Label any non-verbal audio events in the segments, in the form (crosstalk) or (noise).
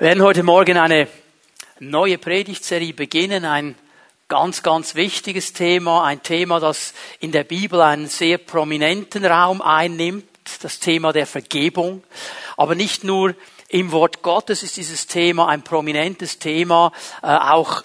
Wir werden heute Morgen eine neue Predigtserie beginnen, ein ganz, ganz wichtiges Thema, ein Thema, das in der Bibel einen sehr prominenten Raum einnimmt, das Thema der Vergebung. Aber nicht nur im Wort Gottes ist dieses Thema ein prominentes Thema, äh, auch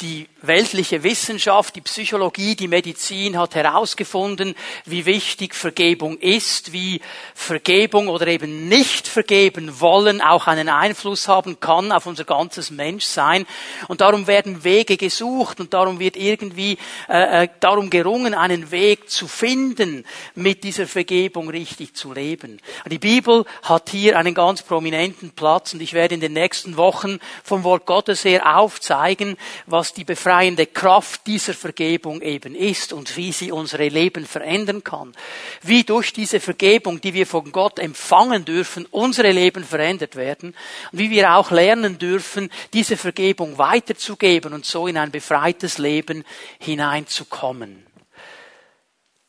die weltliche Wissenschaft, die Psychologie, die Medizin hat herausgefunden, wie wichtig Vergebung ist, wie Vergebung oder eben nicht vergeben wollen auch einen Einfluss haben kann auf unser ganzes Menschsein. Und darum werden Wege gesucht und darum wird irgendwie äh, äh darum gerungen, einen Weg zu finden, mit dieser Vergebung richtig zu leben. Die Bibel hat hier einen ganz prominenten Platz und ich werde in den nächsten Wochen vom Wort Gottes her aufzeigen, was die befreiende Kraft dieser Vergebung eben ist und wie sie unsere Leben verändern kann. Wie durch diese Vergebung, die wir von Gott empfangen dürfen, unsere Leben verändert werden und wie wir auch lernen dürfen, diese Vergebung weiterzugeben und so in ein befreites Leben hineinzukommen.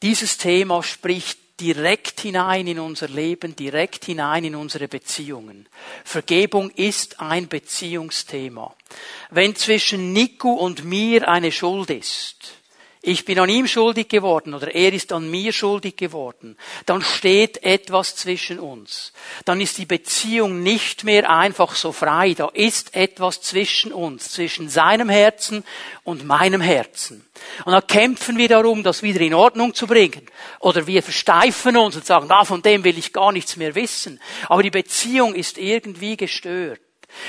Dieses Thema spricht direkt hinein in unser Leben, direkt hinein in unsere Beziehungen. Vergebung ist ein Beziehungsthema. Wenn zwischen Nico und mir eine Schuld ist, ich bin an ihm schuldig geworden oder er ist an mir schuldig geworden, dann steht etwas zwischen uns. Dann ist die Beziehung nicht mehr einfach so frei. Da ist etwas zwischen uns, zwischen seinem Herzen und meinem Herzen. Und dann kämpfen wir darum, das wieder in Ordnung zu bringen. Oder wir versteifen uns und sagen, ah, von dem will ich gar nichts mehr wissen. Aber die Beziehung ist irgendwie gestört.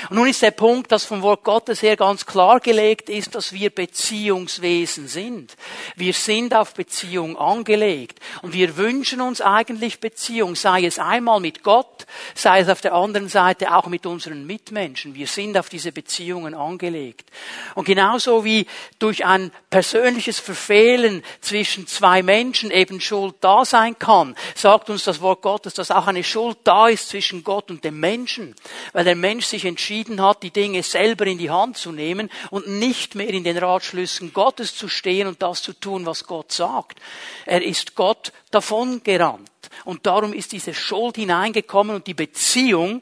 Und nun ist der Punkt, dass vom Wort Gottes her ganz klar gelegt ist, dass wir Beziehungswesen sind. Wir sind auf Beziehung angelegt. Und wir wünschen uns eigentlich Beziehung, sei es einmal mit Gott, sei es auf der anderen Seite auch mit unseren Mitmenschen. Wir sind auf diese Beziehungen angelegt. Und genauso wie durch ein persönliches Verfehlen zwischen zwei Menschen eben Schuld da sein kann, sagt uns das Wort Gottes, dass auch eine Schuld da ist zwischen Gott und dem Menschen. Weil der Mensch sich entschieden hat, die Dinge selber in die Hand zu nehmen und nicht mehr in den Ratschlüssen Gottes zu stehen und das zu tun, was Gott sagt. Er ist Gott davon gerannt. Und darum ist diese Schuld hineingekommen und die Beziehung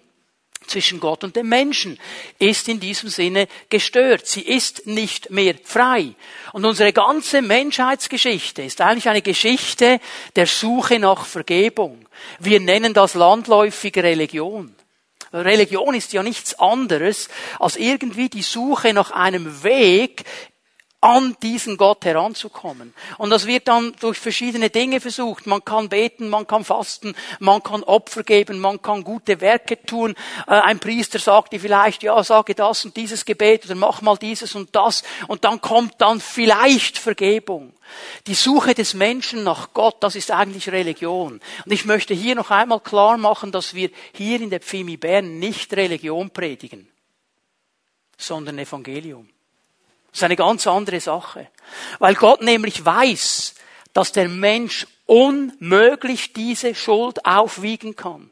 zwischen Gott und dem Menschen ist in diesem Sinne gestört. Sie ist nicht mehr frei. Und unsere ganze Menschheitsgeschichte ist eigentlich eine Geschichte der Suche nach Vergebung. Wir nennen das landläufige Religion. Religion ist ja nichts anderes als irgendwie die Suche nach einem Weg, an diesen Gott heranzukommen. Und das wird dann durch verschiedene Dinge versucht. Man kann beten, man kann fasten, man kann Opfer geben, man kann gute Werke tun. Äh, ein Priester sagt dir vielleicht, ja, sage das und dieses Gebet oder mach mal dieses und das. Und dann kommt dann vielleicht Vergebung. Die Suche des Menschen nach Gott, das ist eigentlich Religion. Und ich möchte hier noch einmal klar machen, dass wir hier in der Pfimi Bern nicht Religion predigen, sondern Evangelium. Das ist eine ganz andere Sache. Weil Gott nämlich weiß, dass der Mensch unmöglich diese Schuld aufwiegen kann.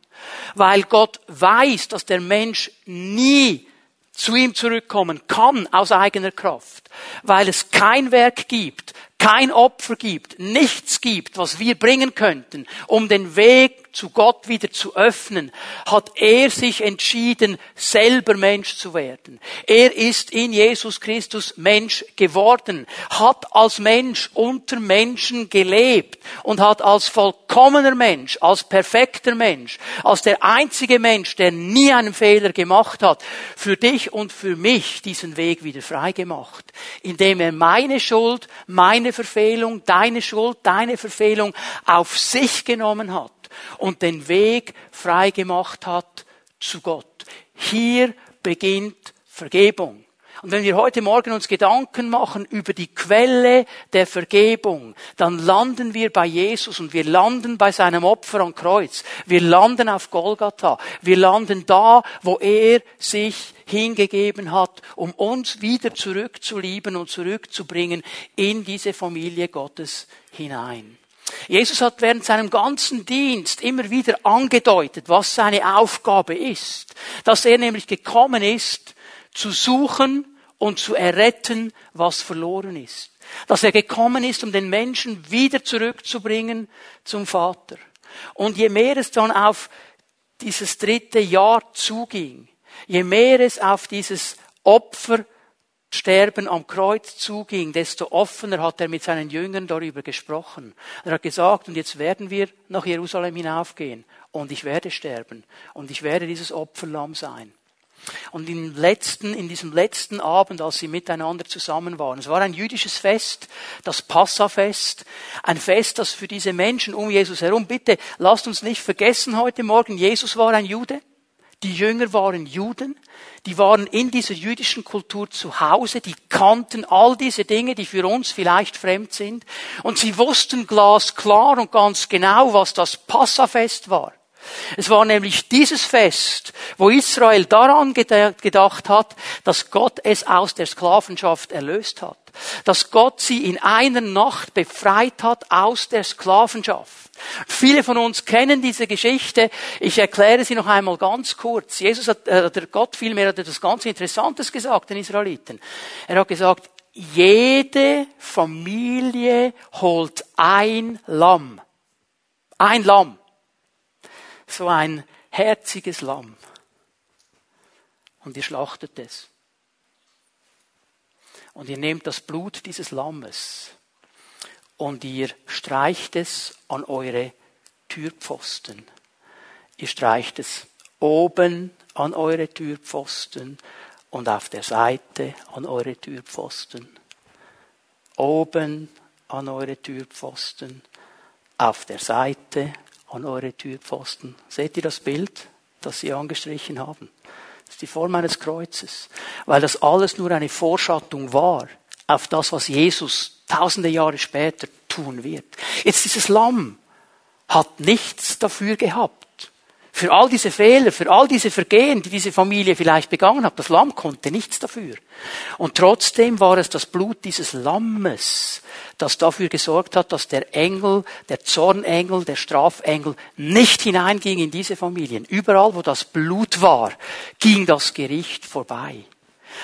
Weil Gott weiß, dass der Mensch nie zu ihm zurückkommen kann aus eigener Kraft. Weil es kein Werk gibt, kein Opfer gibt, nichts gibt, was wir bringen könnten, um den Weg zu Gott wieder zu öffnen, hat er sich entschieden, selber Mensch zu werden. Er ist in Jesus Christus Mensch geworden, hat als Mensch unter Menschen gelebt und hat als vollkommener Mensch, als perfekter Mensch, als der einzige Mensch, der nie einen Fehler gemacht hat, für dich und für mich diesen Weg wieder frei gemacht, indem er meine Schuld, meine Verfehlung, deine Schuld, deine Verfehlung auf sich genommen hat und den Weg frei gemacht hat zu Gott. Hier beginnt Vergebung. Und wenn wir heute Morgen uns Gedanken machen über die Quelle der Vergebung, dann landen wir bei Jesus und wir landen bei seinem Opfer am Kreuz. Wir landen auf Golgatha. Wir landen da, wo er sich hingegeben hat, um uns wieder zurückzulieben und zurückzubringen in diese Familie Gottes hinein. Jesus hat während seinem ganzen Dienst immer wieder angedeutet, was seine Aufgabe ist. Dass er nämlich gekommen ist, zu suchen und zu erretten, was verloren ist. Dass er gekommen ist, um den Menschen wieder zurückzubringen zum Vater. Und je mehr es dann auf dieses dritte Jahr zuging, je mehr es auf dieses Opfersterben am Kreuz zuging, desto offener hat er mit seinen Jüngern darüber gesprochen. Er hat gesagt, und jetzt werden wir nach Jerusalem hinaufgehen und ich werde sterben und ich werde dieses Opferlamm sein. Und im letzten, in diesem letzten Abend, als sie miteinander zusammen waren, es war ein jüdisches Fest, das Passafest, ein Fest, das für diese Menschen um Jesus herum, bitte lasst uns nicht vergessen heute Morgen, Jesus war ein Jude, die Jünger waren Juden, die waren in dieser jüdischen Kultur zu Hause, die kannten all diese Dinge, die für uns vielleicht fremd sind, und sie wussten glasklar und ganz genau, was das Passafest war. Es war nämlich dieses Fest, wo Israel daran gedacht hat, dass Gott es aus der Sklavenschaft erlöst hat. Dass Gott sie in einer Nacht befreit hat aus der Sklavenschaft. Viele von uns kennen diese Geschichte. Ich erkläre sie noch einmal ganz kurz. Jesus hat, äh, der Gott vielmehr hat etwas ganz Interessantes gesagt den Israeliten. Er hat gesagt, jede Familie holt ein Lamm. Ein Lamm so ein herziges Lamm. Und ihr schlachtet es. Und ihr nehmt das Blut dieses Lammes und ihr streicht es an eure Türpfosten. Ihr streicht es oben an eure Türpfosten und auf der Seite an eure Türpfosten. Oben an eure Türpfosten, auf der Seite an eure Türpfosten. Seht ihr das Bild, das sie angestrichen haben? Das ist die Form eines Kreuzes. Weil das alles nur eine Vorschattung war auf das, was Jesus tausende Jahre später tun wird. Jetzt dieses Lamm hat nichts dafür gehabt. Für all diese Fehler, für all diese Vergehen, die diese Familie vielleicht begangen hat, das Lamm konnte nichts dafür. Und trotzdem war es das Blut dieses Lammes, das dafür gesorgt hat, dass der Engel, der Zornengel, der Strafengel nicht hineinging in diese Familien. Überall, wo das Blut war, ging das Gericht vorbei.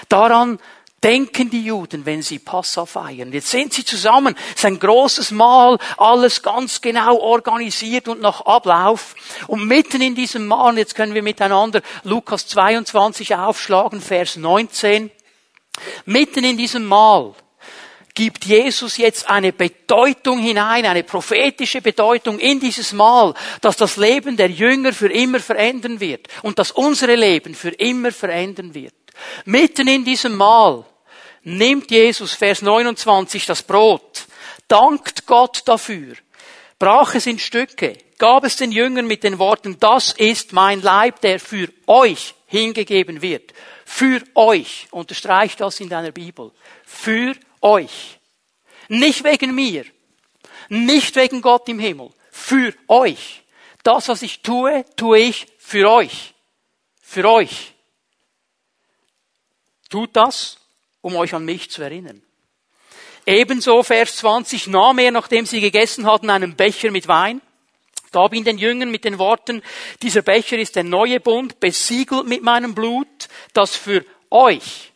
Daran denken die Juden, wenn sie Passa feiern. Jetzt sind sie zusammen, es ist ein großes Mahl, alles ganz genau organisiert und nach Ablauf. Und mitten in diesem Mahl, jetzt können wir miteinander Lukas 22 aufschlagen, Vers 19. Mitten in diesem Mahl gibt Jesus jetzt eine Bedeutung hinein, eine prophetische Bedeutung in dieses Mahl, dass das Leben der Jünger für immer verändern wird und dass unsere Leben für immer verändern wird. Mitten in diesem Mahl nimmt Jesus, Vers 29, das Brot, dankt Gott dafür, brach es in Stücke, gab es den Jüngern mit den Worten, das ist mein Leib, der für euch hingegeben wird. Für euch. Unterstreicht das in deiner Bibel. Für euch. Nicht wegen mir. Nicht wegen Gott im Himmel. Für euch. Das, was ich tue, tue ich für euch. Für euch. Tut das, um euch an mich zu erinnern. Ebenso Vers 20 nahm er, nachdem sie gegessen hatten, einen Becher mit Wein, gab ihn den Jüngern mit den Worten, dieser Becher ist der neue Bund, besiegelt mit meinem Blut, das für euch,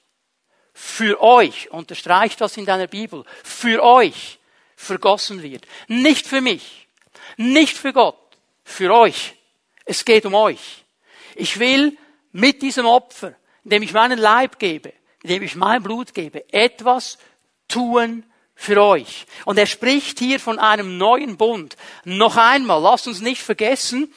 für euch, unterstreicht das in deiner Bibel, für euch vergossen wird. Nicht für mich, nicht für Gott, für euch. Es geht um euch. Ich will mit diesem Opfer, indem ich meinen Leib gebe, indem ich mein Blut gebe, etwas tun für euch. Und er spricht hier von einem neuen Bund. Noch einmal, lasst uns nicht vergessen,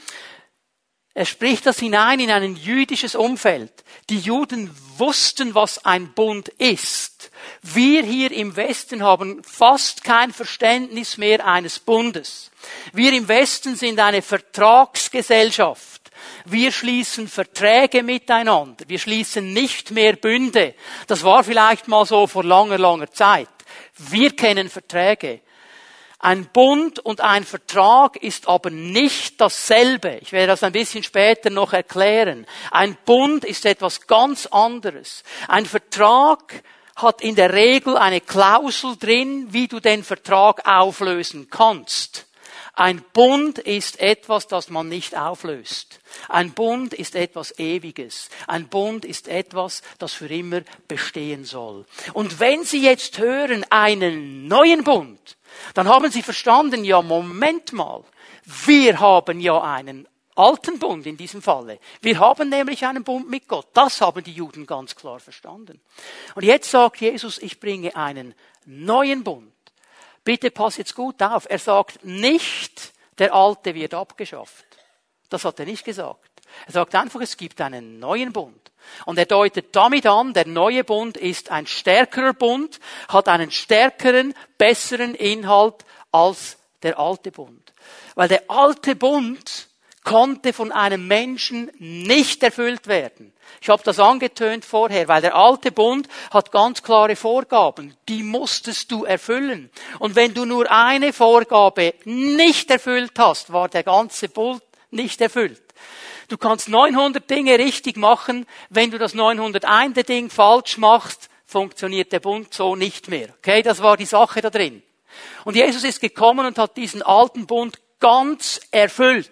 er spricht das hinein in ein jüdisches Umfeld. Die Juden wussten, was ein Bund ist. Wir hier im Westen haben fast kein Verständnis mehr eines Bundes. Wir im Westen sind eine Vertragsgesellschaft. Wir schließen Verträge miteinander. Wir schließen nicht mehr Bünde. Das war vielleicht mal so vor langer, langer Zeit. Wir kennen Verträge. Ein Bund und ein Vertrag ist aber nicht dasselbe. Ich werde das ein bisschen später noch erklären. Ein Bund ist etwas ganz anderes. Ein Vertrag hat in der Regel eine Klausel drin, wie du den Vertrag auflösen kannst. Ein Bund ist etwas, das man nicht auflöst. Ein Bund ist etwas Ewiges. Ein Bund ist etwas, das für immer bestehen soll. Und wenn Sie jetzt hören, einen neuen Bund, dann haben Sie verstanden, ja, Moment mal, wir haben ja einen alten Bund in diesem Falle. Wir haben nämlich einen Bund mit Gott. Das haben die Juden ganz klar verstanden. Und jetzt sagt Jesus, ich bringe einen neuen Bund. Bitte pass jetzt gut auf. Er sagt nicht, der alte wird abgeschafft. Das hat er nicht gesagt. Er sagt einfach, es gibt einen neuen Bund. Und er deutet damit an, der neue Bund ist ein stärkerer Bund, hat einen stärkeren, besseren Inhalt als der alte Bund. Weil der alte Bund konnte von einem Menschen nicht erfüllt werden. Ich habe das angetönt vorher, weil der alte Bund hat ganz klare Vorgaben, die musstest du erfüllen. Und wenn du nur eine Vorgabe nicht erfüllt hast, war der ganze Bund nicht erfüllt. Du kannst 900 Dinge richtig machen, wenn du das 901. Ding falsch machst, funktioniert der Bund so nicht mehr. Okay, das war die Sache da drin. Und Jesus ist gekommen und hat diesen alten Bund ganz erfüllt.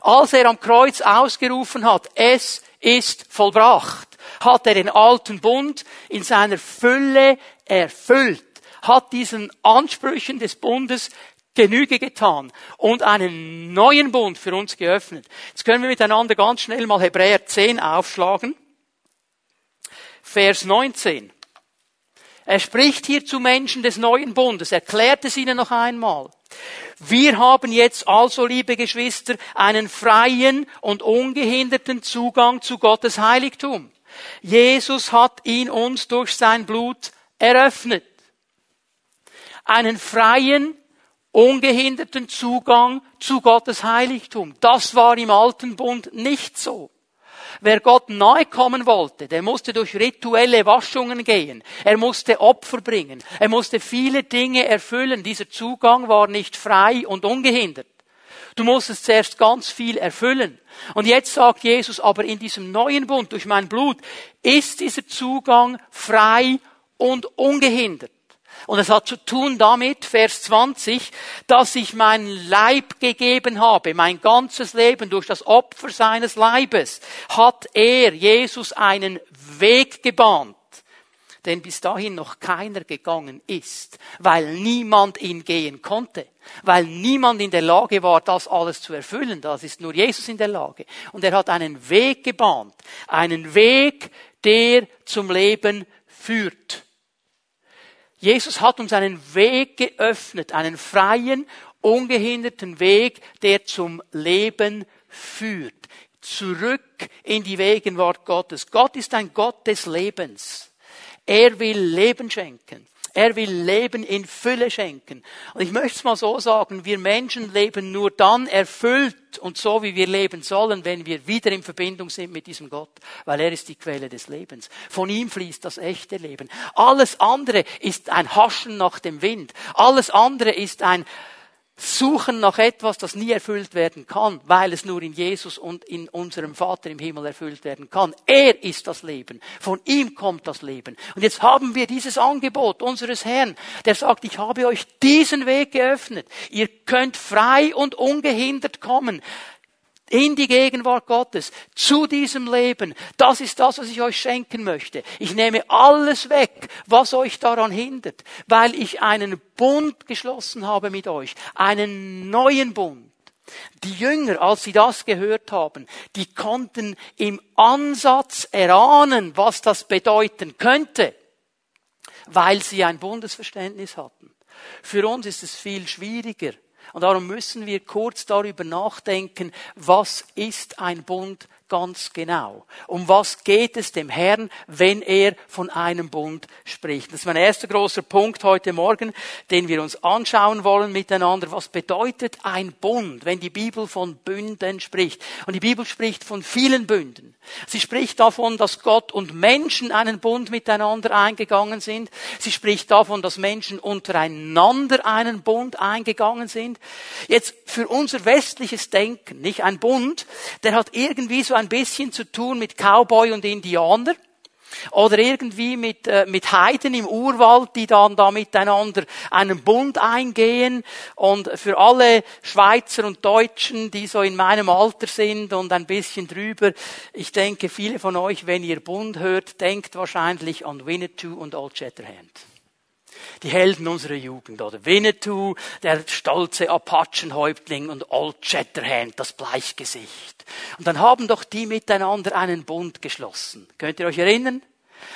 Als er am Kreuz ausgerufen hat, es ist vollbracht, hat er den alten Bund in seiner Fülle erfüllt, hat diesen Ansprüchen des Bundes Genüge getan und einen neuen Bund für uns geöffnet. Jetzt können wir miteinander ganz schnell mal Hebräer 10 aufschlagen. Vers 19. Er spricht hier zu Menschen des neuen Bundes, erklärt es ihnen noch einmal. Wir haben jetzt also, liebe Geschwister, einen freien und ungehinderten Zugang zu Gottes Heiligtum. Jesus hat ihn uns durch sein Blut eröffnet. Einen freien, ungehinderten Zugang zu Gottes Heiligtum. Das war im alten Bund nicht so. Wer Gott nahe kommen wollte, der musste durch rituelle Waschungen gehen. Er musste Opfer bringen. Er musste viele Dinge erfüllen. Dieser Zugang war nicht frei und ungehindert. Du musstest zuerst ganz viel erfüllen. Und jetzt sagt Jesus, aber in diesem neuen Bund, durch mein Blut, ist dieser Zugang frei und ungehindert. Und es hat zu tun damit, Vers 20, dass ich mein Leib gegeben habe, mein ganzes Leben durch das Opfer seines Leibes, hat er, Jesus, einen Weg gebahnt, den bis dahin noch keiner gegangen ist, weil niemand ihn gehen konnte, weil niemand in der Lage war, das alles zu erfüllen. Das ist nur Jesus in der Lage. Und er hat einen Weg gebahnt, einen Weg, der zum Leben führt. Jesus hat uns einen Weg geöffnet, einen freien, ungehinderten Weg, der zum Leben führt. Zurück in die Gegenwart Gottes. Gott ist ein Gott des Lebens. Er will Leben schenken. Er will Leben in Fülle schenken. Und ich möchte es mal so sagen, wir Menschen leben nur dann erfüllt und so, wie wir leben sollen, wenn wir wieder in Verbindung sind mit diesem Gott, weil er ist die Quelle des Lebens. Von ihm fließt das echte Leben. Alles andere ist ein Haschen nach dem Wind. Alles andere ist ein suchen nach etwas, das nie erfüllt werden kann, weil es nur in Jesus und in unserem Vater im Himmel erfüllt werden kann. Er ist das Leben. Von ihm kommt das Leben. Und jetzt haben wir dieses Angebot unseres Herrn, der sagt, ich habe euch diesen Weg geöffnet. Ihr könnt frei und ungehindert kommen in die Gegenwart Gottes, zu diesem Leben. Das ist das, was ich euch schenken möchte. Ich nehme alles weg, was euch daran hindert, weil ich einen Bund geschlossen habe mit euch, einen neuen Bund. Die Jünger, als sie das gehört haben, die konnten im Ansatz erahnen, was das bedeuten könnte, weil sie ein Bundesverständnis hatten. Für uns ist es viel schwieriger, und darum müssen wir kurz darüber nachdenken, was ist ein Bund ganz genau? Um was geht es dem Herrn, wenn er von einem Bund spricht? Das ist mein erster großer Punkt heute Morgen, den wir uns anschauen wollen miteinander. Was bedeutet ein Bund, wenn die Bibel von Bünden spricht? Und die Bibel spricht von vielen Bünden. Sie spricht davon, dass Gott und Menschen einen Bund miteinander eingegangen sind. Sie spricht davon, dass Menschen untereinander einen Bund eingegangen sind. Jetzt für unser westliches Denken, nicht ein Bund, der hat irgendwie so ein bisschen zu tun mit Cowboy und Indianer oder irgendwie mit, äh, mit Heiden im Urwald, die dann da miteinander einen Bund eingehen. Und für alle Schweizer und Deutschen, die so in meinem Alter sind und ein bisschen drüber, ich denke, viele von euch, wenn ihr Bund hört, denkt wahrscheinlich an Winnetou und Old Shatterhand. Die Helden unserer Jugend, oder? Winnetou, der stolze Apachenhäuptling und Old Shatterhand, das Bleichgesicht. Und dann haben doch die miteinander einen Bund geschlossen. Könnt ihr euch erinnern?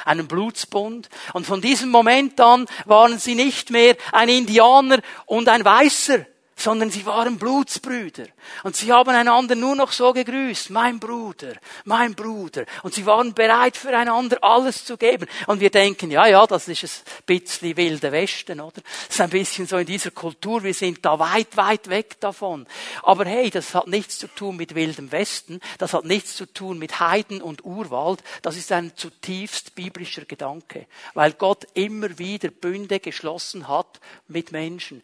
einen Blutsbund. Und von diesem Moment an waren sie nicht mehr ein Indianer und ein Weißer, sondern sie waren Blutsbrüder. Und sie haben einander nur noch so gegrüßt, mein Bruder, mein Bruder. Und sie waren bereit, füreinander alles zu geben. Und wir denken, ja, ja, das ist ein bisschen wilde Westen, oder? Das ist ein bisschen so in dieser Kultur, wir sind da weit, weit weg davon. Aber hey, das hat nichts zu tun mit wildem Westen, das hat nichts zu tun mit Heiden und Urwald, das ist ein zutiefst biblischer Gedanke, weil Gott immer wieder Bünde geschlossen hat mit Menschen.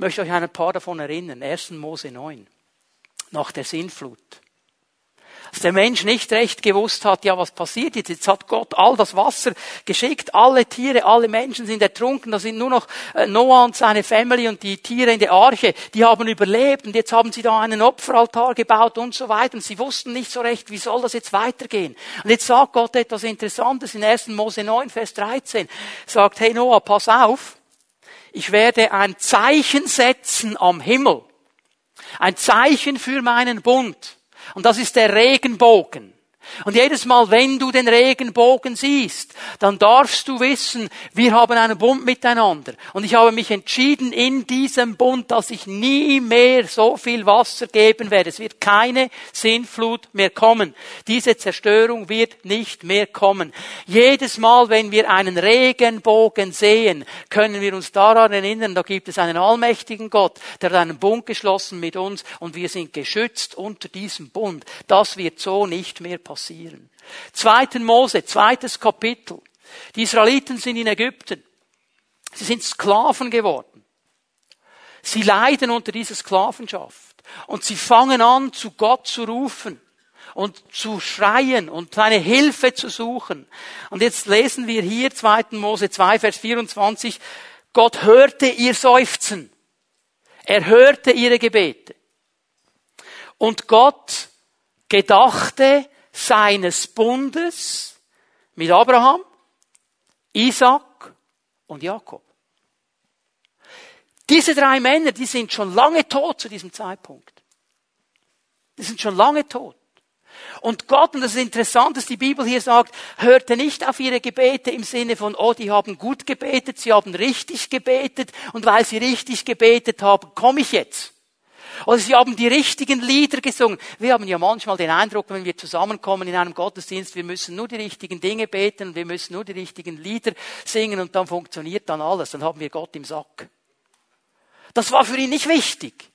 Möchte euch an ein paar davon erinnern. 1. Mose 9. Nach der Sintflut. Als der Mensch nicht recht gewusst hat, ja, was passiert jetzt? Jetzt hat Gott all das Wasser geschickt, alle Tiere, alle Menschen sind ertrunken, da sind nur noch äh, Noah und seine Family und die Tiere in der Arche, die haben überlebt und jetzt haben sie da einen Opferaltar gebaut und so weiter und sie wussten nicht so recht, wie soll das jetzt weitergehen. Und jetzt sagt Gott etwas Interessantes in 1. Mose 9, Vers 13, sagt, hey Noah, pass auf, ich werde ein Zeichen setzen am Himmel. Ein Zeichen für meinen Bund. Und das ist der Regenbogen. Und jedes Mal, wenn du den Regenbogen siehst, dann darfst du wissen, wir haben einen Bund miteinander. Und ich habe mich entschieden in diesem Bund, dass ich nie mehr so viel Wasser geben werde. Es wird keine Sinnflut mehr kommen. Diese Zerstörung wird nicht mehr kommen. Jedes Mal, wenn wir einen Regenbogen sehen, können wir uns daran erinnern, da gibt es einen allmächtigen Gott, der hat einen Bund geschlossen mit uns und wir sind geschützt unter diesem Bund. Das wird so nicht mehr passieren passieren. Zweiten Mose, zweites Kapitel. Die Israeliten sind in Ägypten. Sie sind Sklaven geworden. Sie leiden unter dieser Sklavenschaft. Und sie fangen an, zu Gott zu rufen und zu schreien und seine Hilfe zu suchen. Und jetzt lesen wir hier 2. Mose 2, Vers 24, Gott hörte ihr Seufzen. Er hörte ihre Gebete. Und Gott gedachte seines Bundes mit Abraham, Isaac und Jakob. Diese drei Männer, die sind schon lange tot zu diesem Zeitpunkt. Die sind schon lange tot. Und Gott, und das ist interessant, dass die Bibel hier sagt, hörte nicht auf ihre Gebete im Sinne von, oh, die haben gut gebetet, sie haben richtig gebetet, und weil sie richtig gebetet haben, komme ich jetzt. Oder sie haben die richtigen Lieder gesungen. Wir haben ja manchmal den Eindruck, wenn wir zusammenkommen in einem Gottesdienst, wir müssen nur die richtigen Dinge beten wir müssen nur die richtigen Lieder singen und dann funktioniert dann alles. Dann haben wir Gott im Sack. Das war für ihn nicht wichtig.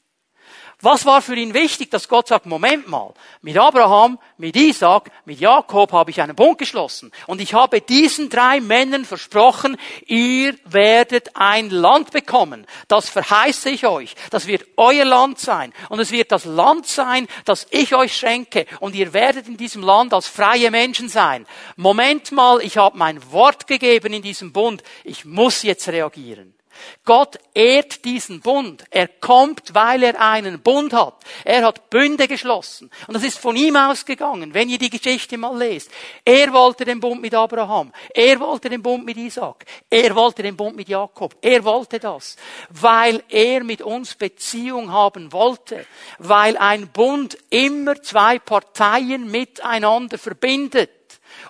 Was war für ihn wichtig, dass Gott sagt, Moment mal, mit Abraham, mit Isaac, mit Jakob habe ich einen Bund geschlossen. Und ich habe diesen drei Männern versprochen, ihr werdet ein Land bekommen. Das verheiße ich euch. Das wird euer Land sein. Und es wird das Land sein, das ich euch schenke. Und ihr werdet in diesem Land als freie Menschen sein. Moment mal, ich habe mein Wort gegeben in diesem Bund. Ich muss jetzt reagieren. Gott ehrt diesen Bund. Er kommt, weil er einen Bund hat. Er hat Bünde geschlossen. Und das ist von ihm ausgegangen, wenn ihr die Geschichte mal lest. Er wollte den Bund mit Abraham. Er wollte den Bund mit Isaac. Er wollte den Bund mit Jakob. Er wollte das, weil er mit uns Beziehung haben wollte. Weil ein Bund immer zwei Parteien miteinander verbindet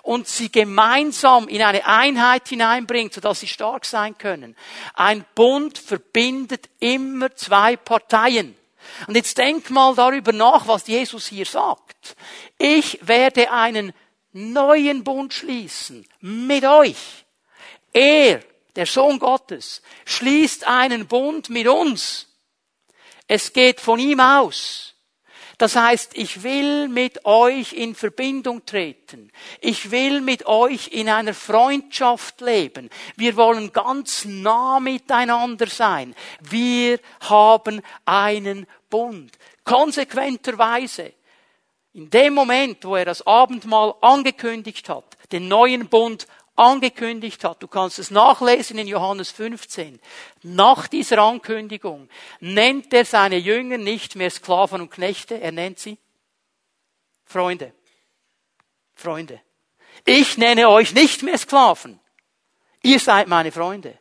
und sie gemeinsam in eine Einheit hineinbringt, sodass sie stark sein können. Ein Bund verbindet immer zwei Parteien. Und jetzt denk mal darüber nach, was Jesus hier sagt. Ich werde einen neuen Bund schließen mit euch. Er, der Sohn Gottes, schließt einen Bund mit uns. Es geht von ihm aus. Das heißt, ich will mit euch in Verbindung treten. Ich will mit euch in einer Freundschaft leben. Wir wollen ganz nah miteinander sein. Wir haben einen Bund. Konsequenterweise. In dem Moment, wo er das Abendmahl angekündigt hat, den neuen Bund angekündigt hat. Du kannst es nachlesen in Johannes 15. Nach dieser Ankündigung nennt er seine Jünger nicht mehr Sklaven und Knechte, er nennt sie Freunde. Freunde. Ich nenne euch nicht mehr Sklaven. Ihr seid meine Freunde.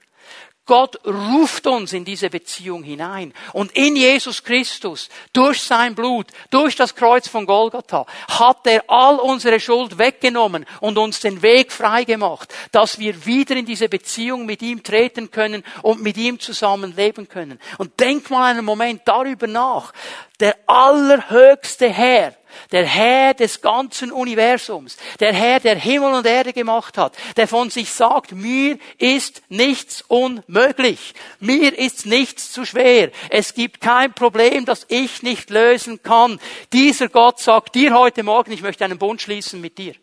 Gott ruft uns in diese Beziehung hinein. Und in Jesus Christus, durch sein Blut, durch das Kreuz von Golgatha, hat er all unsere Schuld weggenommen und uns den Weg freigemacht, dass wir wieder in diese Beziehung mit ihm treten können und mit ihm zusammen leben können. Und denk mal einen Moment darüber nach. Der allerhöchste Herr, der Herr des ganzen Universums, der Herr, der Himmel und Erde gemacht hat, der von sich sagt, mir ist nichts unmöglich, mir ist nichts zu schwer, es gibt kein Problem, das ich nicht lösen kann. Dieser Gott sagt dir heute Morgen, ich möchte einen Bund schließen mit dir.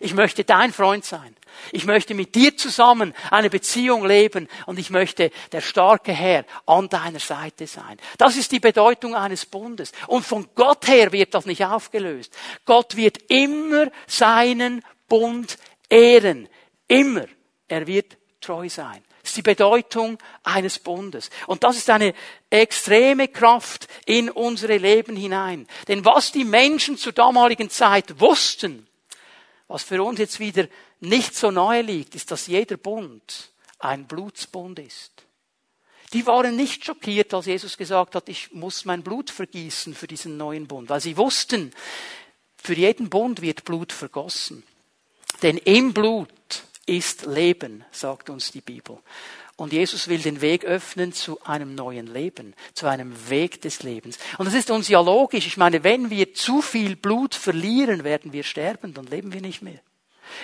Ich möchte dein Freund sein. Ich möchte mit dir zusammen eine Beziehung leben und ich möchte der starke Herr an deiner Seite sein. Das ist die Bedeutung eines Bundes. Und von Gott her wird das nicht aufgelöst. Gott wird immer seinen Bund ehren. Immer. Er wird treu sein. Das ist die Bedeutung eines Bundes. Und das ist eine extreme Kraft in unsere Leben hinein. Denn was die Menschen zur damaligen Zeit wussten, was für uns jetzt wieder nicht so nahe liegt, ist, dass jeder Bund ein Blutsbund ist. Die waren nicht schockiert, als Jesus gesagt hat, ich muss mein Blut vergießen für diesen neuen Bund, weil sie wussten, für jeden Bund wird Blut vergossen. Denn im Blut ist Leben, sagt uns die Bibel. Und Jesus will den Weg öffnen zu einem neuen Leben, zu einem Weg des Lebens. Und das ist uns ja logisch. Ich meine, wenn wir zu viel Blut verlieren, werden wir sterben, dann leben wir nicht mehr.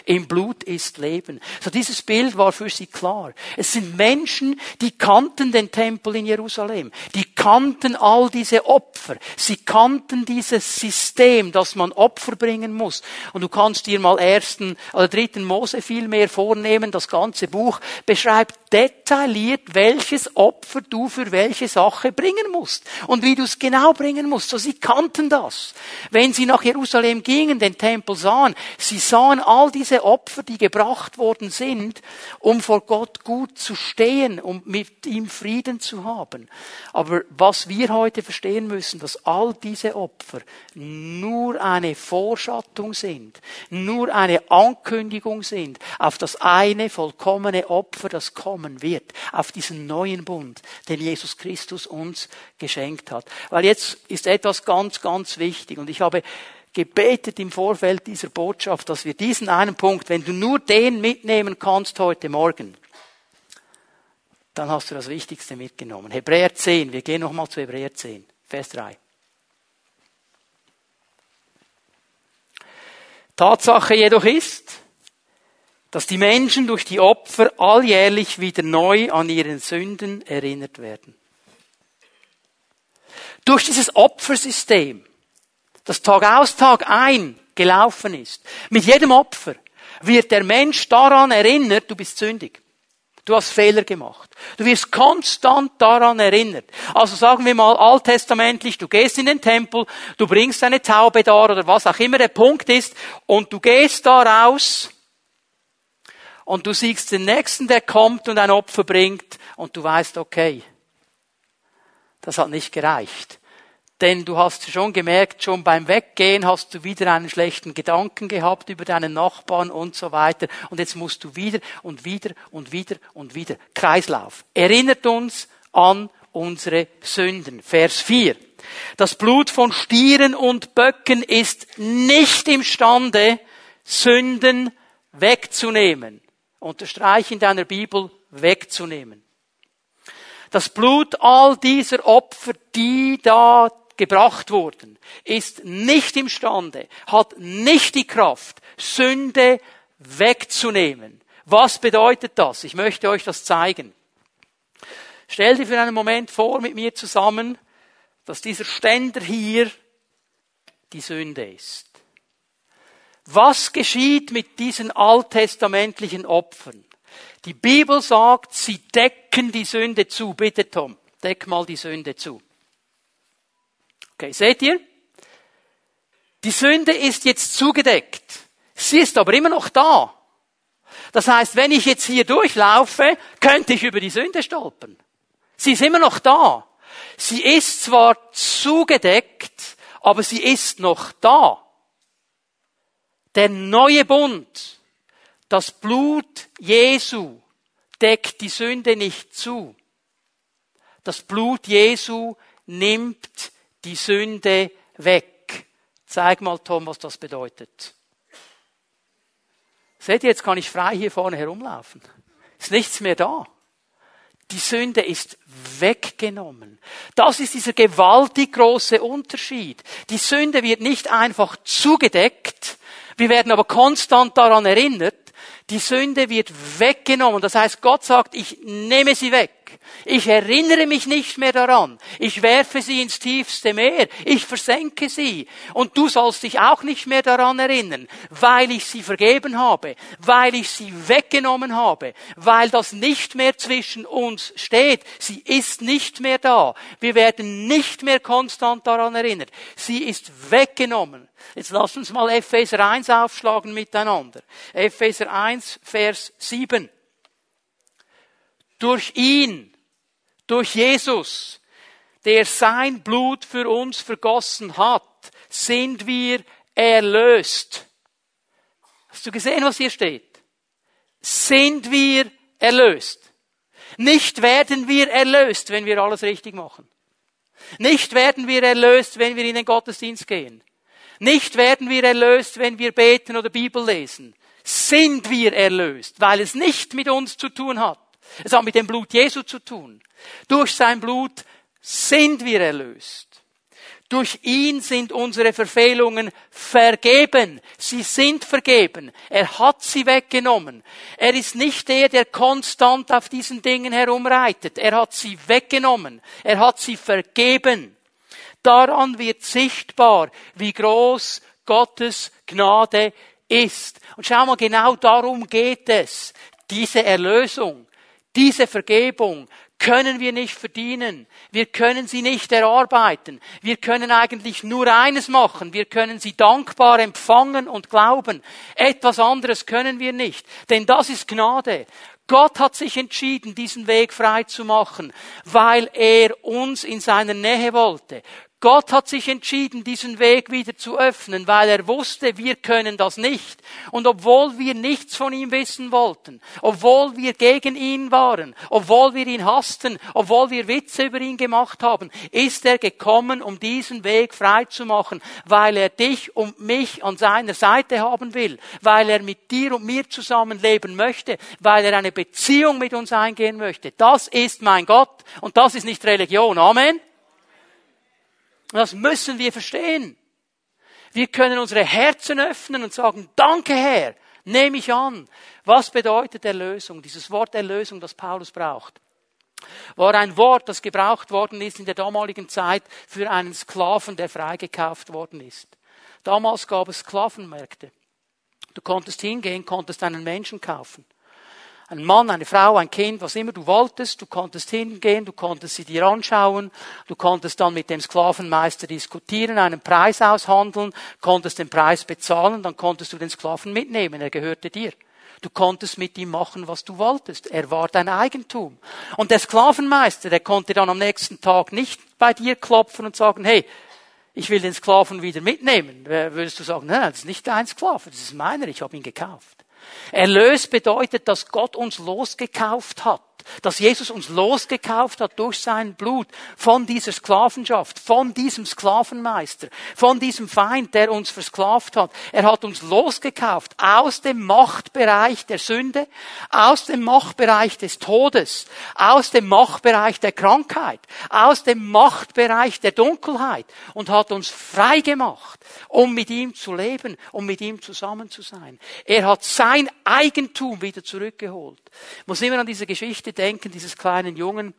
Im Blut ist Leben. So dieses Bild war für sie klar. Es sind Menschen, die kannten den Tempel in Jerusalem. Die kannten all diese Opfer. Sie kannten dieses System, dass man Opfer bringen muss. Und du kannst dir mal ersten oder dritten Mose viel mehr vornehmen. Das ganze Buch beschreibt detailliert, welches Opfer du für welche Sache bringen musst. Und wie du es genau bringen musst. So sie kannten das. Wenn sie nach Jerusalem gingen, den Tempel sahen, sie sahen all die diese Opfer, die gebracht worden sind, um vor Gott gut zu stehen, um mit ihm Frieden zu haben. Aber was wir heute verstehen müssen, dass all diese Opfer nur eine Vorschattung sind, nur eine Ankündigung sind auf das eine vollkommene Opfer, das kommen wird, auf diesen neuen Bund, den Jesus Christus uns geschenkt hat. Weil jetzt ist etwas ganz, ganz wichtig und ich habe gebetet im Vorfeld dieser Botschaft, dass wir diesen einen Punkt, wenn du nur den mitnehmen kannst heute Morgen, dann hast du das Wichtigste mitgenommen. Hebräer 10, wir gehen nochmal zu Hebräer 10, Vers 3. Tatsache jedoch ist, dass die Menschen durch die Opfer alljährlich wieder neu an ihren Sünden erinnert werden. Durch dieses Opfersystem das Tag aus, Tag ein gelaufen ist, mit jedem Opfer, wird der Mensch daran erinnert, du bist sündig. Du hast Fehler gemacht. Du wirst konstant daran erinnert. Also sagen wir mal alttestamentlich, du gehst in den Tempel, du bringst eine Taube da oder was auch immer der Punkt ist und du gehst da raus und du siehst den Nächsten, der kommt und ein Opfer bringt und du weißt, okay, das hat nicht gereicht. Denn du hast schon gemerkt, schon beim Weggehen hast du wieder einen schlechten Gedanken gehabt über deinen Nachbarn und so weiter. Und jetzt musst du wieder und wieder und wieder und wieder. Kreislauf. Erinnert uns an unsere Sünden. Vers 4. Das Blut von Stieren und Böcken ist nicht imstande, Sünden wegzunehmen. Unterstreich in deiner Bibel wegzunehmen. Das Blut all dieser Opfer, die da gebracht wurden, ist nicht imstande, hat nicht die Kraft, Sünde wegzunehmen. Was bedeutet das? Ich möchte euch das zeigen. Stell dir für einen Moment vor mit mir zusammen, dass dieser Ständer hier die Sünde ist. Was geschieht mit diesen alttestamentlichen Opfern? Die Bibel sagt, sie decken die Sünde zu. Bitte Tom, deck mal die Sünde zu. Okay, seht ihr? Die Sünde ist jetzt zugedeckt. Sie ist aber immer noch da. Das heißt, wenn ich jetzt hier durchlaufe, könnte ich über die Sünde stolpern. Sie ist immer noch da. Sie ist zwar zugedeckt, aber sie ist noch da. Der neue Bund, das Blut Jesu, deckt die Sünde nicht zu. Das Blut Jesu nimmt die Sünde weg. Zeig mal, Tom, was das bedeutet. Seht ihr, jetzt kann ich frei hier vorne herumlaufen. Ist nichts mehr da. Die Sünde ist weggenommen. Das ist dieser gewaltig große Unterschied. Die Sünde wird nicht einfach zugedeckt, wir werden aber konstant daran erinnert, die Sünde wird weggenommen. Das heißt, Gott sagt, ich nehme sie weg. Ich erinnere mich nicht mehr daran. Ich werfe sie ins tiefste Meer. Ich versenke sie. Und du sollst dich auch nicht mehr daran erinnern, weil ich sie vergeben habe, weil ich sie weggenommen habe, weil das nicht mehr zwischen uns steht. Sie ist nicht mehr da. Wir werden nicht mehr konstant daran erinnert. Sie ist weggenommen. Jetzt lass uns mal Epheser 1 aufschlagen miteinander. Epheser 1, Vers 7. Durch ihn, durch Jesus, der sein Blut für uns vergossen hat, sind wir erlöst. Hast du gesehen, was hier steht? Sind wir erlöst. Nicht werden wir erlöst, wenn wir alles richtig machen. Nicht werden wir erlöst, wenn wir in den Gottesdienst gehen. Nicht werden wir erlöst, wenn wir beten oder Bibel lesen. Sind wir erlöst, weil es nicht mit uns zu tun hat. Es hat mit dem Blut Jesu zu tun. Durch sein Blut sind wir erlöst. Durch ihn sind unsere Verfehlungen vergeben. Sie sind vergeben. Er hat sie weggenommen. Er ist nicht der, der konstant auf diesen Dingen herumreitet. Er hat sie weggenommen. Er hat sie vergeben. Daran wird sichtbar, wie groß Gottes Gnade ist. Und schau mal, genau darum geht es. Diese Erlösung, diese Vergebung können wir nicht verdienen. Wir können sie nicht erarbeiten. Wir können eigentlich nur eines machen. Wir können sie dankbar empfangen und glauben. Etwas anderes können wir nicht. Denn das ist Gnade. Gott hat sich entschieden, diesen Weg frei zu machen, weil er uns in seiner Nähe wollte. Gott hat sich entschieden, diesen Weg wieder zu öffnen, weil er wusste, wir können das nicht. Und obwohl wir nichts von ihm wissen wollten, obwohl wir gegen ihn waren, obwohl wir ihn hassten, obwohl wir Witze über ihn gemacht haben, ist er gekommen, um diesen Weg frei zu machen, weil er dich und mich an seiner Seite haben will, weil er mit dir und mir zusammenleben möchte, weil er eine Beziehung mit uns eingehen möchte. Das ist mein Gott und das ist nicht Religion. Amen. Das müssen wir verstehen. Wir können unsere Herzen öffnen und sagen, danke Herr, nehme ich an. Was bedeutet Erlösung? Dieses Wort Erlösung, das Paulus braucht, war ein Wort, das gebraucht worden ist in der damaligen Zeit für einen Sklaven, der freigekauft worden ist. Damals gab es Sklavenmärkte. Du konntest hingehen, konntest einen Menschen kaufen ein Mann, eine Frau, ein Kind, was immer du wolltest. Du konntest hingehen, du konntest sie dir anschauen, du konntest dann mit dem Sklavenmeister diskutieren, einen Preis aushandeln, konntest den Preis bezahlen, dann konntest du den Sklaven mitnehmen, er gehörte dir. Du konntest mit ihm machen, was du wolltest. Er war dein Eigentum. Und der Sklavenmeister, der konnte dann am nächsten Tag nicht bei dir klopfen und sagen, hey, ich will den Sklaven wieder mitnehmen. Würdest du sagen, nein, das ist nicht dein Sklave, das ist meiner, ich habe ihn gekauft. Erlös bedeutet, dass Gott uns losgekauft hat dass Jesus uns losgekauft hat durch sein Blut von dieser Sklavenschaft, von diesem Sklavenmeister, von diesem Feind, der uns versklavt hat. Er hat uns losgekauft aus dem Machtbereich der Sünde, aus dem Machtbereich des Todes, aus dem Machtbereich der Krankheit, aus dem Machtbereich der Dunkelheit und hat uns frei gemacht, um mit ihm zu leben, um mit ihm zusammen zu sein. Er hat sein Eigentum wieder zurückgeholt. Ich muss immer an diese Geschichte denken, dieses kleinen Jungen,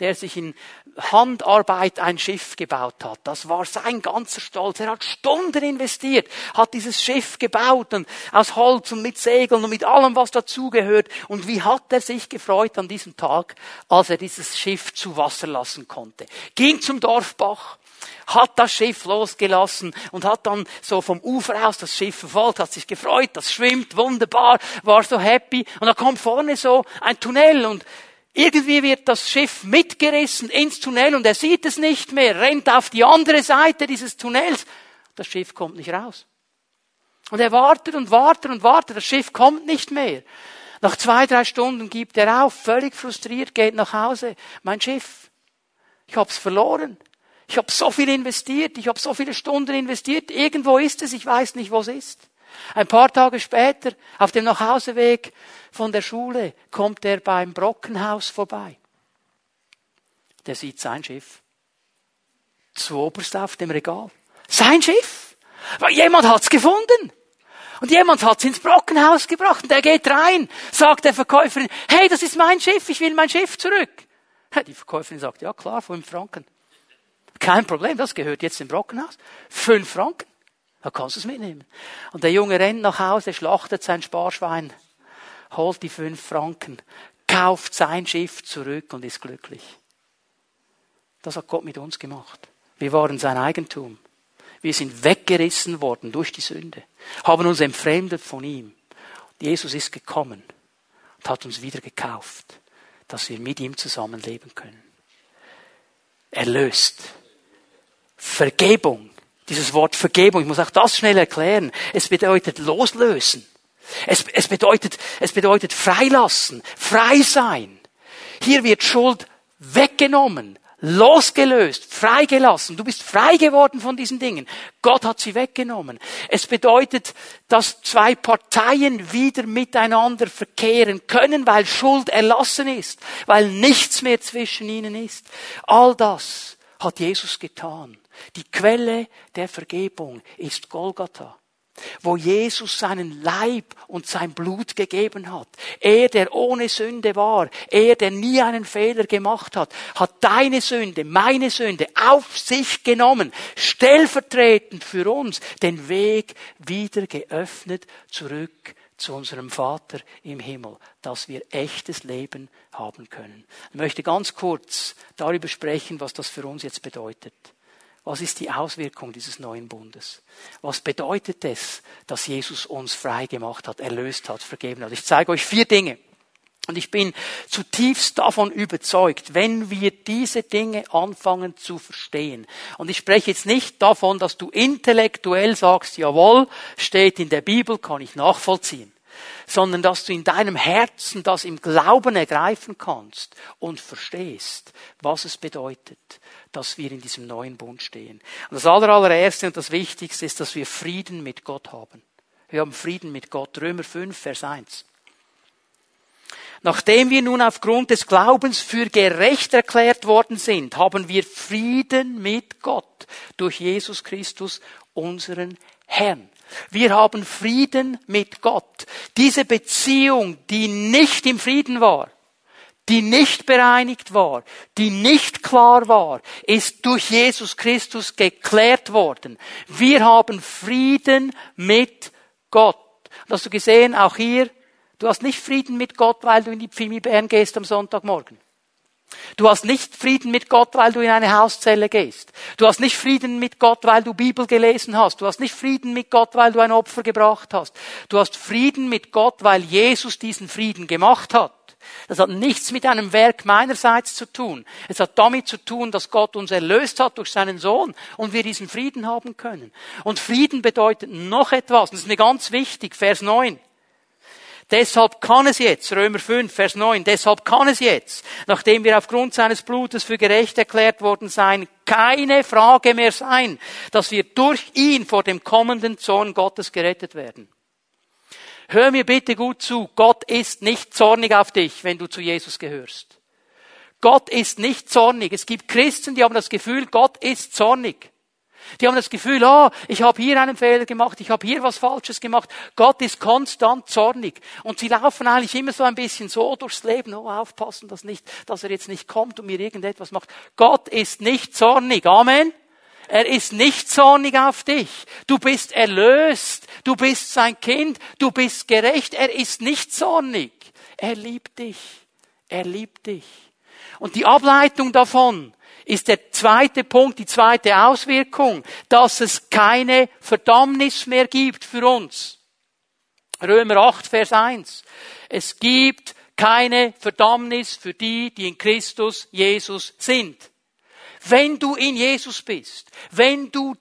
der sich in Handarbeit ein Schiff gebaut hat. Das war sein ganzer Stolz. Er hat Stunden investiert, hat dieses Schiff gebaut und aus Holz und mit Segeln und mit allem, was dazugehört. Und wie hat er sich gefreut an diesem Tag, als er dieses Schiff zu Wasser lassen konnte. Ging zum Dorfbach, hat das Schiff losgelassen und hat dann so vom Ufer aus das Schiff verfolgt, hat sich gefreut, das schwimmt wunderbar, war so happy und da kommt vorne so ein Tunnel und irgendwie wird das Schiff mitgerissen ins Tunnel und er sieht es nicht mehr, rennt auf die andere Seite dieses Tunnels. Das Schiff kommt nicht raus. Und er wartet und wartet und wartet, das Schiff kommt nicht mehr. Nach zwei, drei Stunden gibt er auf, völlig frustriert, geht nach Hause. Mein Schiff, ich hab's verloren. Ich habe so viel investiert, ich habe so viele Stunden investiert. Irgendwo ist es, ich weiß nicht, wo es ist. Ein paar Tage später, auf dem Nachhauseweg von der Schule, kommt er beim Brockenhaus vorbei. Der sieht sein Schiff. Zuoberst auf dem Regal. Sein Schiff. Weil jemand hat's gefunden. Und jemand hat's ins Brockenhaus gebracht und der geht rein, sagt der Verkäuferin, hey, das ist mein Schiff, ich will mein Schiff zurück. Die Verkäuferin sagt, ja klar, fünf Franken. Kein Problem, das gehört jetzt im Brockenhaus. Fünf Franken. Da kannst du es mitnehmen. Und der Junge rennt nach Hause, schlachtet sein Sparschwein, holt die fünf Franken, kauft sein Schiff zurück und ist glücklich. Das hat Gott mit uns gemacht. Wir waren sein Eigentum. Wir sind weggerissen worden durch die Sünde, haben uns entfremdet von ihm. Jesus ist gekommen und hat uns wieder gekauft, dass wir mit ihm zusammenleben können. Erlöst. Vergebung. Dieses Wort Vergebung, ich muss auch das schnell erklären. Es bedeutet loslösen. Es, es bedeutet, es bedeutet freilassen, frei sein. Hier wird Schuld weggenommen, losgelöst, freigelassen. Du bist frei geworden von diesen Dingen. Gott hat sie weggenommen. Es bedeutet, dass zwei Parteien wieder miteinander verkehren können, weil Schuld erlassen ist, weil nichts mehr zwischen ihnen ist. All das hat Jesus getan. Die Quelle der Vergebung ist Golgatha wo Jesus seinen Leib und sein Blut gegeben hat. Er, der ohne Sünde war, er, der nie einen Fehler gemacht hat, hat deine Sünde, meine Sünde auf sich genommen, stellvertretend für uns den Weg wieder geöffnet zurück zu unserem Vater im Himmel, dass wir echtes Leben haben können. Ich möchte ganz kurz darüber sprechen, was das für uns jetzt bedeutet. Was ist die Auswirkung dieses neuen Bundes? Was bedeutet es, dass Jesus uns frei gemacht hat, erlöst hat, vergeben hat? Ich zeige euch vier Dinge. Und ich bin zutiefst davon überzeugt, wenn wir diese Dinge anfangen zu verstehen. Und ich spreche jetzt nicht davon, dass du intellektuell sagst, jawohl, steht in der Bibel, kann ich nachvollziehen sondern dass du in deinem Herzen das im Glauben ergreifen kannst und verstehst, was es bedeutet, dass wir in diesem neuen Bund stehen. Und das allererste und das Wichtigste ist, dass wir Frieden mit Gott haben. Wir haben Frieden mit Gott. Römer 5, Vers 1. Nachdem wir nun aufgrund des Glaubens für gerecht erklärt worden sind, haben wir Frieden mit Gott durch Jesus Christus, unseren Herrn. Wir haben Frieden mit Gott. Diese Beziehung, die nicht im Frieden war, die nicht bereinigt war, die nicht klar war, ist durch Jesus Christus geklärt worden. Wir haben Frieden mit Gott. Hast du gesehen, auch hier, du hast nicht Frieden mit Gott, weil du in die Pfimi Bern gehst am Sonntagmorgen. Du hast nicht Frieden mit Gott, weil du in eine Hauszelle gehst. Du hast nicht Frieden mit Gott, weil du Bibel gelesen hast. Du hast nicht Frieden mit Gott, weil du ein Opfer gebracht hast. Du hast Frieden mit Gott, weil Jesus diesen Frieden gemacht hat. Das hat nichts mit einem Werk meinerseits zu tun. Es hat damit zu tun, dass Gott uns erlöst hat durch seinen Sohn und wir diesen Frieden haben können. Und Frieden bedeutet noch etwas. Das ist mir ganz wichtig. Vers 9. Deshalb kann es jetzt, Römer 5, Vers 9, deshalb kann es jetzt, nachdem wir aufgrund seines Blutes für gerecht erklärt worden sein, keine Frage mehr sein, dass wir durch ihn vor dem kommenden Zorn Gottes gerettet werden. Hör mir bitte gut zu, Gott ist nicht zornig auf dich, wenn du zu Jesus gehörst. Gott ist nicht zornig. Es gibt Christen, die haben das Gefühl, Gott ist zornig. Die haben das Gefühl, oh, ich habe hier einen Fehler gemacht, ich habe hier was Falsches gemacht. Gott ist konstant zornig. Und sie laufen eigentlich immer so ein bisschen so durchs Leben, oh, aufpassen, dass, nicht, dass er jetzt nicht kommt und mir irgendetwas macht. Gott ist nicht zornig. Amen. Er ist nicht zornig auf dich. Du bist erlöst. Du bist sein Kind. Du bist gerecht. Er ist nicht zornig. Er liebt dich. Er liebt dich. Und die Ableitung davon ist der zweite Punkt, die zweite Auswirkung, dass es keine Verdammnis mehr gibt für uns. Römer 8, Vers 1. Es gibt keine Verdammnis für die, die in Christus Jesus sind. Wenn du in Jesus bist, wenn du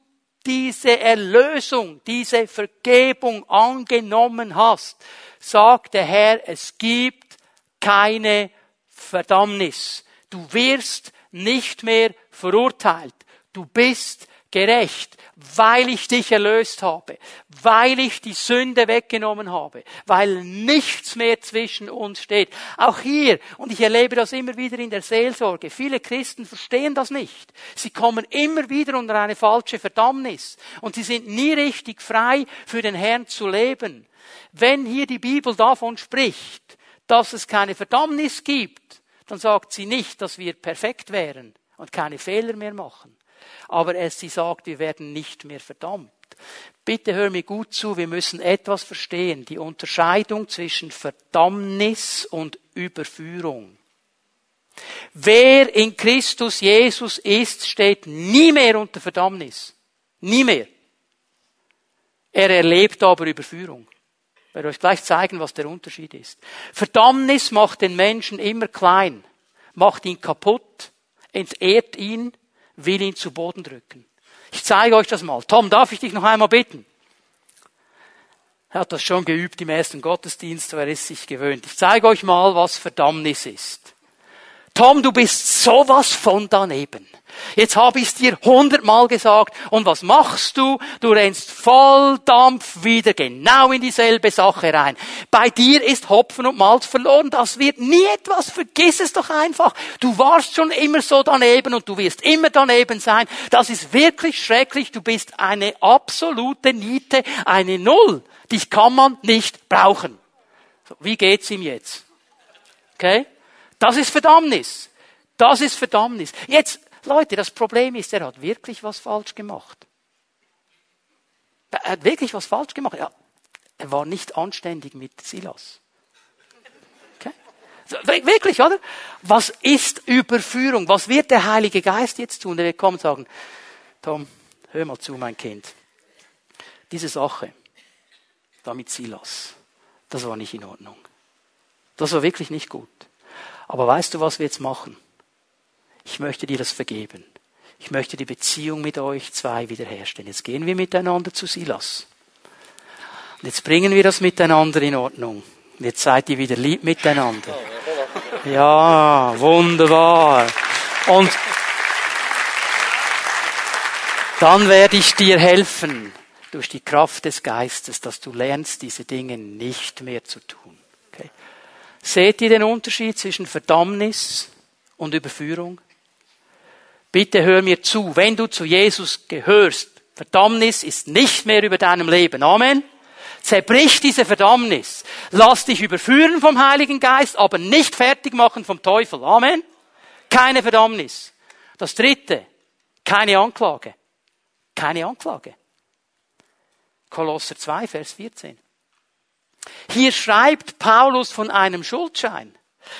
diese Erlösung, diese Vergebung angenommen hast, sagt der Herr, es gibt keine Verdammnis. Du wirst nicht mehr verurteilt. Du bist gerecht, weil ich dich erlöst habe, weil ich die Sünde weggenommen habe, weil nichts mehr zwischen uns steht. Auch hier, und ich erlebe das immer wieder in der Seelsorge, viele Christen verstehen das nicht. Sie kommen immer wieder unter eine falsche Verdammnis und sie sind nie richtig frei, für den Herrn zu leben. Wenn hier die Bibel davon spricht, dass es keine Verdammnis gibt, dann sagt sie nicht, dass wir perfekt wären und keine Fehler mehr machen. Aber sie sagt, wir werden nicht mehr verdammt. Bitte hör mir gut zu, wir müssen etwas verstehen. Die Unterscheidung zwischen Verdammnis und Überführung. Wer in Christus Jesus ist, steht nie mehr unter Verdammnis. Nie mehr. Er erlebt aber Überführung. Ich werde euch gleich zeigen, was der Unterschied ist. Verdammnis macht den Menschen immer klein, macht ihn kaputt, entehrt ihn, will ihn zu Boden drücken. Ich zeige euch das mal. Tom, darf ich dich noch einmal bitten? Er hat das schon geübt im ersten Gottesdienst, er ist sich gewöhnt. Ich zeige euch mal, was Verdammnis ist. Tom, du bist sowas von daneben. Jetzt habe ich es dir hundertmal gesagt. Und was machst du? Du rennst voll Dampf wieder genau in dieselbe Sache rein. Bei dir ist Hopfen und Malz verloren. Das wird nie etwas. Vergiss es doch einfach. Du warst schon immer so daneben und du wirst immer daneben sein. Das ist wirklich schrecklich. Du bist eine absolute Niete, eine Null. Dich kann man nicht brauchen. Wie geht's ihm jetzt? Okay? Das ist Verdammnis. Das ist Verdammnis. Jetzt Leute, das Problem ist, er hat wirklich was falsch gemacht. Er hat wirklich was falsch gemacht. Ja, er war nicht anständig mit Silas. Okay? Wirklich, oder? Was ist Überführung? Was wird der Heilige Geist jetzt tun? Er wird kommen und sagen, Tom, hör mal zu, mein Kind. Diese Sache, da mit Silas, das war nicht in Ordnung. Das war wirklich nicht gut. Aber weißt du, was wir jetzt machen? ich möchte dir das vergeben. Ich möchte die Beziehung mit euch zwei wiederherstellen. Jetzt gehen wir miteinander zu Silas. Und jetzt bringen wir das miteinander in Ordnung. Und jetzt seid ihr wieder lieb miteinander. Ja, wunderbar. Und dann werde ich dir helfen durch die Kraft des Geistes, dass du lernst, diese Dinge nicht mehr zu tun. Seht ihr den Unterschied zwischen Verdammnis und Überführung? Bitte hör mir zu, wenn du zu Jesus gehörst, Verdammnis ist nicht mehr über deinem Leben. Amen. Zerbrich diese Verdammnis. Lass dich überführen vom Heiligen Geist, aber nicht fertig machen vom Teufel. Amen. Keine Verdammnis. Das dritte, keine Anklage. Keine Anklage. Kolosser 2, Vers 14. Hier schreibt Paulus von einem Schuldschein.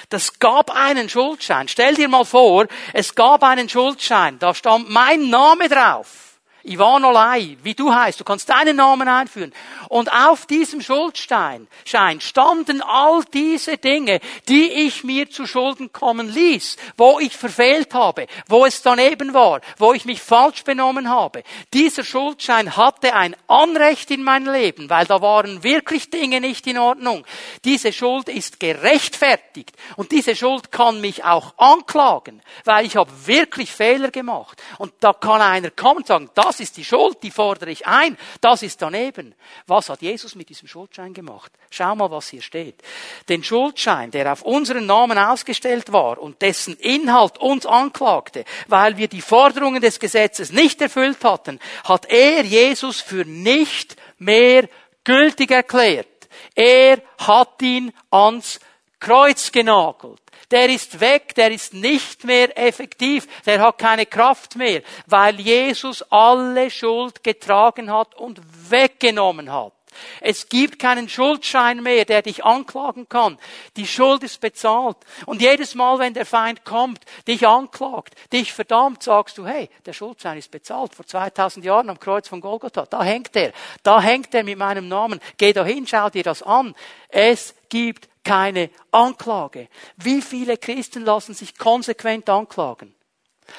Das gab einen Schuldschein. Stell dir mal vor, es gab einen Schuldschein. Da stand mein Name drauf. Ivan Olai, wie du heißt, du kannst deinen Namen einführen. Und auf diesem Schuldstein Schein standen all diese Dinge, die ich mir zu Schulden kommen ließ, wo ich verfehlt habe, wo es daneben war, wo ich mich falsch benommen habe. Dieser Schuldschein hatte ein Anrecht in mein Leben, weil da waren wirklich Dinge nicht in Ordnung. Diese Schuld ist gerechtfertigt und diese Schuld kann mich auch anklagen, weil ich habe wirklich Fehler gemacht. Und da kann einer kommen und sagen, das das ist die Schuld, die fordere ich ein. Das ist daneben. Was hat Jesus mit diesem Schuldschein gemacht? Schau mal, was hier steht. Den Schuldschein, der auf unseren Namen ausgestellt war und dessen Inhalt uns anklagte, weil wir die Forderungen des Gesetzes nicht erfüllt hatten, hat er Jesus für nicht mehr gültig erklärt. Er hat ihn ans Kreuz genagelt der ist weg, der ist nicht mehr effektiv, der hat keine Kraft mehr, weil Jesus alle Schuld getragen hat und weggenommen hat. Es gibt keinen Schuldschein mehr, der dich anklagen kann. Die Schuld ist bezahlt. Und jedes Mal, wenn der Feind kommt, dich anklagt, dich verdammt, sagst du, hey, der Schuldschein ist bezahlt. Vor 2000 Jahren am Kreuz von Golgotha. Da hängt er. Da hängt er mit meinem Namen. Geh da hin, schau dir das an. Es gibt keine Anklage. Wie viele Christen lassen sich konsequent anklagen?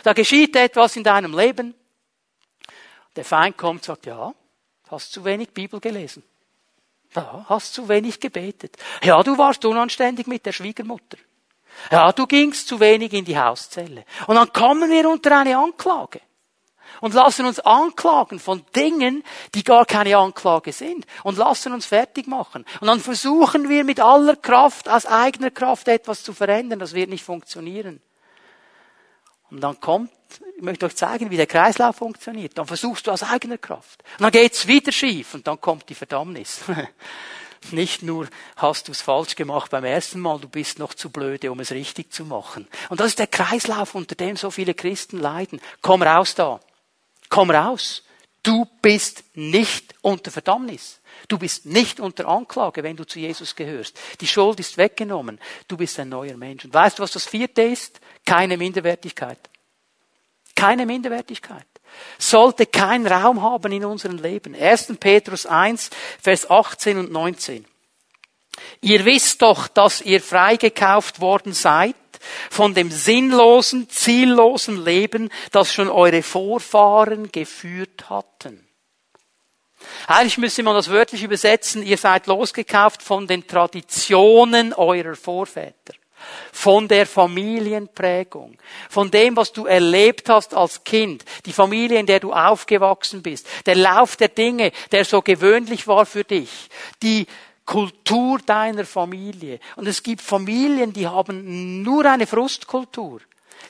Da geschieht etwas in deinem Leben. Der Feind kommt und sagt, ja, hast zu wenig Bibel gelesen. Ja, hast zu wenig gebetet. Ja, du warst unanständig mit der Schwiegermutter. Ja, du gingst zu wenig in die Hauszelle. Und dann kommen wir unter eine Anklage und lassen uns anklagen von Dingen, die gar keine Anklage sind und lassen uns fertig machen. Und dann versuchen wir mit aller Kraft, aus eigener Kraft etwas zu verändern. Das wird nicht funktionieren. Und dann kommt, ich möchte euch zeigen, wie der Kreislauf funktioniert. Dann versuchst du aus eigener Kraft. Und dann geht's wieder schief und dann kommt die Verdammnis. (laughs) Nicht nur hast du es falsch gemacht beim ersten Mal, du bist noch zu blöde, um es richtig zu machen. Und das ist der Kreislauf, unter dem so viele Christen leiden. Komm raus da. Komm raus. Du bist nicht unter Verdammnis. Du bist nicht unter Anklage, wenn du zu Jesus gehörst. Die Schuld ist weggenommen. Du bist ein neuer Mensch. Und weißt du, was das vierte ist? Keine Minderwertigkeit. Keine Minderwertigkeit. Sollte keinen Raum haben in unserem Leben. 1. Petrus 1, Vers 18 und 19. Ihr wisst doch, dass ihr freigekauft worden seid von dem sinnlosen, ziellosen Leben, das schon eure Vorfahren geführt hatten. Eigentlich müsste man das wörtlich übersetzen, ihr seid losgekauft von den Traditionen eurer Vorväter, von der Familienprägung, von dem, was du erlebt hast als Kind, die Familie, in der du aufgewachsen bist, der Lauf der Dinge, der so gewöhnlich war für dich, die Kultur deiner Familie. Und es gibt Familien, die haben nur eine Frustkultur.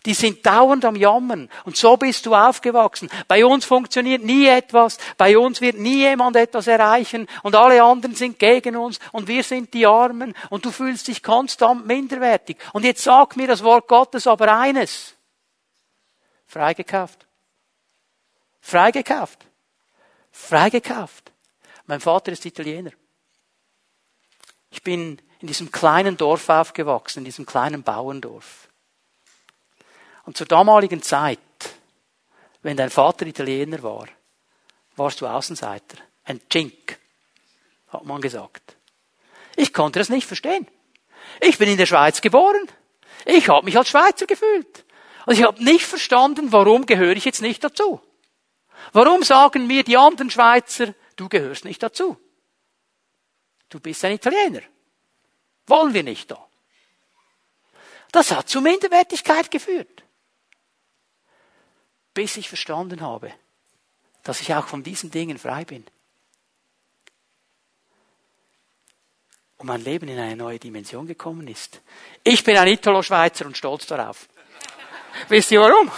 Die sind dauernd am Jammern. Und so bist du aufgewachsen. Bei uns funktioniert nie etwas. Bei uns wird nie jemand etwas erreichen. Und alle anderen sind gegen uns. Und wir sind die Armen. Und du fühlst dich konstant minderwertig. Und jetzt sag mir das Wort Gottes aber eines. Freigekauft. Freigekauft. Freigekauft. Mein Vater ist Italiener. Ich bin in diesem kleinen Dorf aufgewachsen, in diesem kleinen Bauerndorf. Und zur damaligen Zeit, wenn dein Vater Italiener war, warst du Außenseiter. Ein Chink, hat man gesagt. Ich konnte das nicht verstehen. Ich bin in der Schweiz geboren. Ich habe mich als Schweizer gefühlt. Und ich habe nicht verstanden, warum gehöre ich jetzt nicht dazu. Warum sagen mir die anderen Schweizer, du gehörst nicht dazu? Du bist ein Italiener. Wollen wir nicht da. Das hat zu Minderwertigkeit geführt. Bis ich verstanden habe, dass ich auch von diesen Dingen frei bin. Und mein Leben in eine neue Dimension gekommen ist. Ich bin ein Italo-Schweizer und stolz darauf. Wisst ihr warum?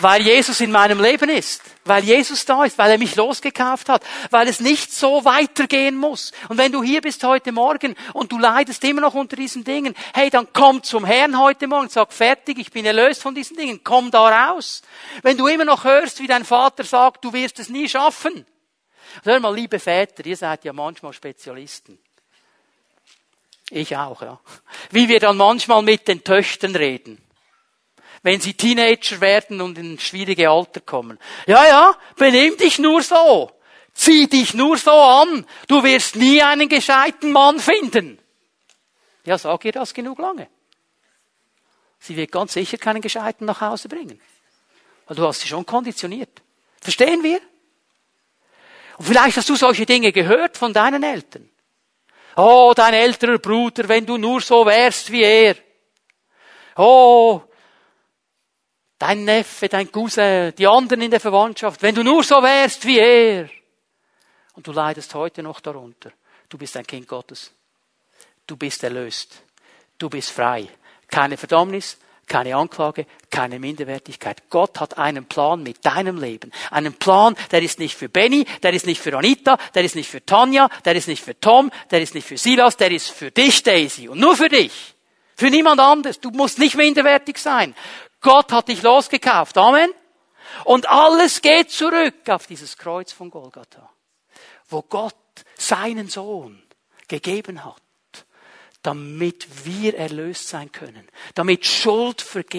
Weil Jesus in meinem Leben ist. Weil Jesus da ist, weil er mich losgekauft hat, weil es nicht so weitergehen muss. Und wenn du hier bist heute Morgen und du leidest immer noch unter diesen Dingen, hey, dann komm zum Herrn heute Morgen, sag fertig, ich bin erlöst von diesen Dingen, komm da raus. Wenn du immer noch hörst, wie dein Vater sagt, du wirst es nie schaffen. Hör mal, liebe Väter, ihr seid ja manchmal Spezialisten. Ich auch, ja. Wie wir dann manchmal mit den Töchtern reden wenn sie Teenager werden und in schwierige Alter kommen. Ja, ja, benimm dich nur so. Zieh dich nur so an. Du wirst nie einen gescheiten Mann finden. Ja, sag ihr das genug lange. Sie wird ganz sicher keinen gescheiten nach Hause bringen. Weil du hast sie schon konditioniert. Verstehen wir? Und vielleicht hast du solche Dinge gehört von deinen Eltern. Oh, dein älterer Bruder, wenn du nur so wärst wie er. Oh, dein Neffe, dein Cousin, die anderen in der Verwandtschaft, wenn du nur so wärst wie er. Und du leidest heute noch darunter. Du bist ein Kind Gottes. Du bist erlöst. Du bist frei. Keine Verdammnis, keine Anklage, keine Minderwertigkeit. Gott hat einen Plan mit deinem Leben. Einen Plan, der ist nicht für Benny, der ist nicht für Anita, der ist nicht für Tanja, der ist nicht für Tom, der ist nicht für Silas, der ist für dich, Daisy. Und nur für dich. Für niemand anderes. Du musst nicht minderwertig sein. Gott hat dich losgekauft. Amen. Und alles geht zurück auf dieses Kreuz von Golgatha, wo Gott seinen Sohn gegeben hat, damit wir erlöst sein können, damit Schuld vergeben